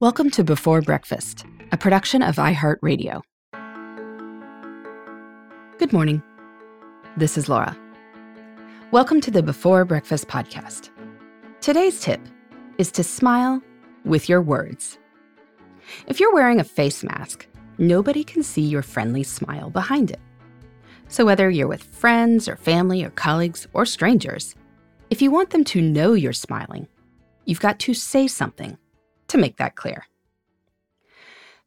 Welcome to Before Breakfast, a production of iHeartRadio. Good morning. This is Laura. Welcome to the Before Breakfast podcast. Today's tip is to smile with your words. If you're wearing a face mask, nobody can see your friendly smile behind it. So, whether you're with friends or family or colleagues or strangers, if you want them to know you're smiling, you've got to say something to make that clear.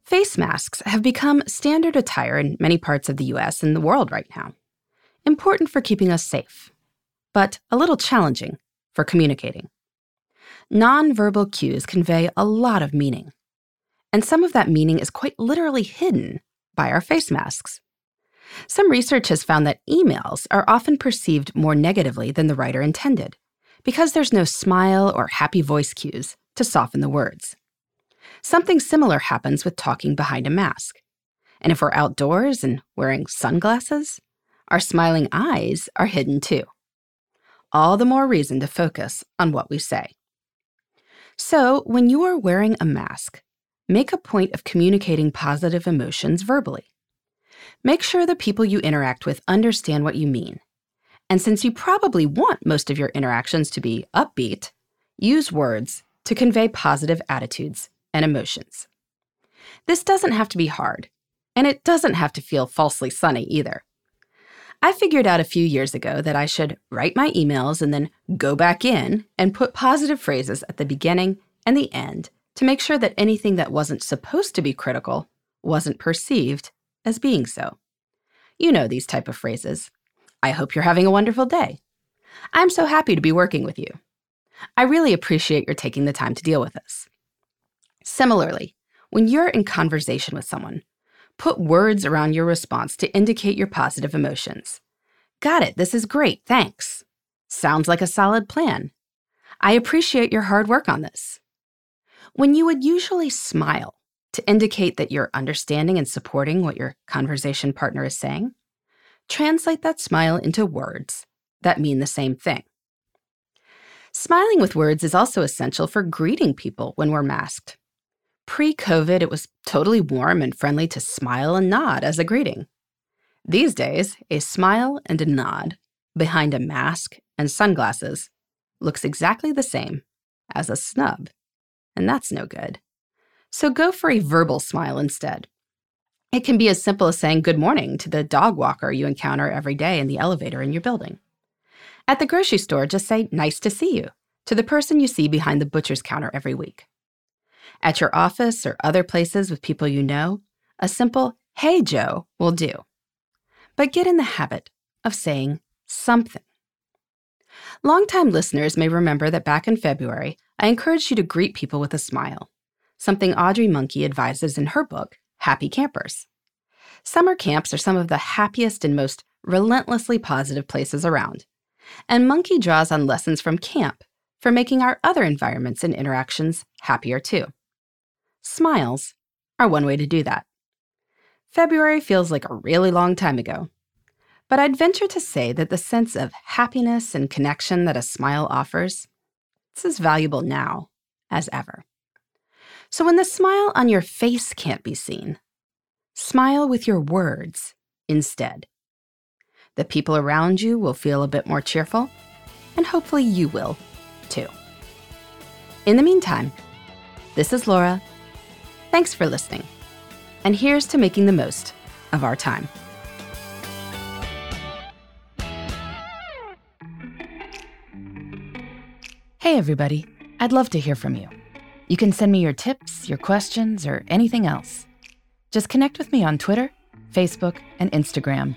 Face masks have become standard attire in many parts of the US and the world right now. Important for keeping us safe, but a little challenging for communicating. Nonverbal cues convey a lot of meaning, and some of that meaning is quite literally hidden by our face masks. Some research has found that emails are often perceived more negatively than the writer intended because there's no smile or happy voice cues to soften the words. Something similar happens with talking behind a mask. And if we're outdoors and wearing sunglasses, our smiling eyes are hidden too. All the more reason to focus on what we say. So, when you are wearing a mask, make a point of communicating positive emotions verbally. Make sure the people you interact with understand what you mean. And since you probably want most of your interactions to be upbeat, use words to convey positive attitudes and emotions. This doesn't have to be hard, and it doesn't have to feel falsely sunny either. I figured out a few years ago that I should write my emails and then go back in and put positive phrases at the beginning and the end to make sure that anything that wasn't supposed to be critical wasn't perceived as being so. You know these type of phrases. I hope you're having a wonderful day. I'm so happy to be working with you. I really appreciate your taking the time to deal with us. Similarly, when you're in conversation with someone, put words around your response to indicate your positive emotions. Got it, this is great, thanks. Sounds like a solid plan. I appreciate your hard work on this. When you would usually smile to indicate that you're understanding and supporting what your conversation partner is saying, translate that smile into words that mean the same thing. Smiling with words is also essential for greeting people when we're masked. Pre COVID, it was totally warm and friendly to smile and nod as a greeting. These days, a smile and a nod behind a mask and sunglasses looks exactly the same as a snub, and that's no good. So go for a verbal smile instead. It can be as simple as saying good morning to the dog walker you encounter every day in the elevator in your building. At the grocery store, just say, nice to see you, to the person you see behind the butcher's counter every week. At your office or other places with people you know, a simple, hey, Joe, will do. But get in the habit of saying something. Longtime listeners may remember that back in February, I encouraged you to greet people with a smile, something Audrey Monke advises in her book, Happy Campers. Summer camps are some of the happiest and most relentlessly positive places around. And Monke draws on lessons from camp for making our other environments and interactions happier too. Smiles are one way to do that. February feels like a really long time ago, but I'd venture to say that the sense of happiness and connection that a smile offers is as valuable now as ever. So when the smile on your face can't be seen, smile with your words instead. The people around you will feel a bit more cheerful, and hopefully you will too. In the meantime, this is Laura. Thanks for listening. And here's to making the most of our time. Hey, everybody. I'd love to hear from you. You can send me your tips, your questions, or anything else. Just connect with me on Twitter, Facebook, and Instagram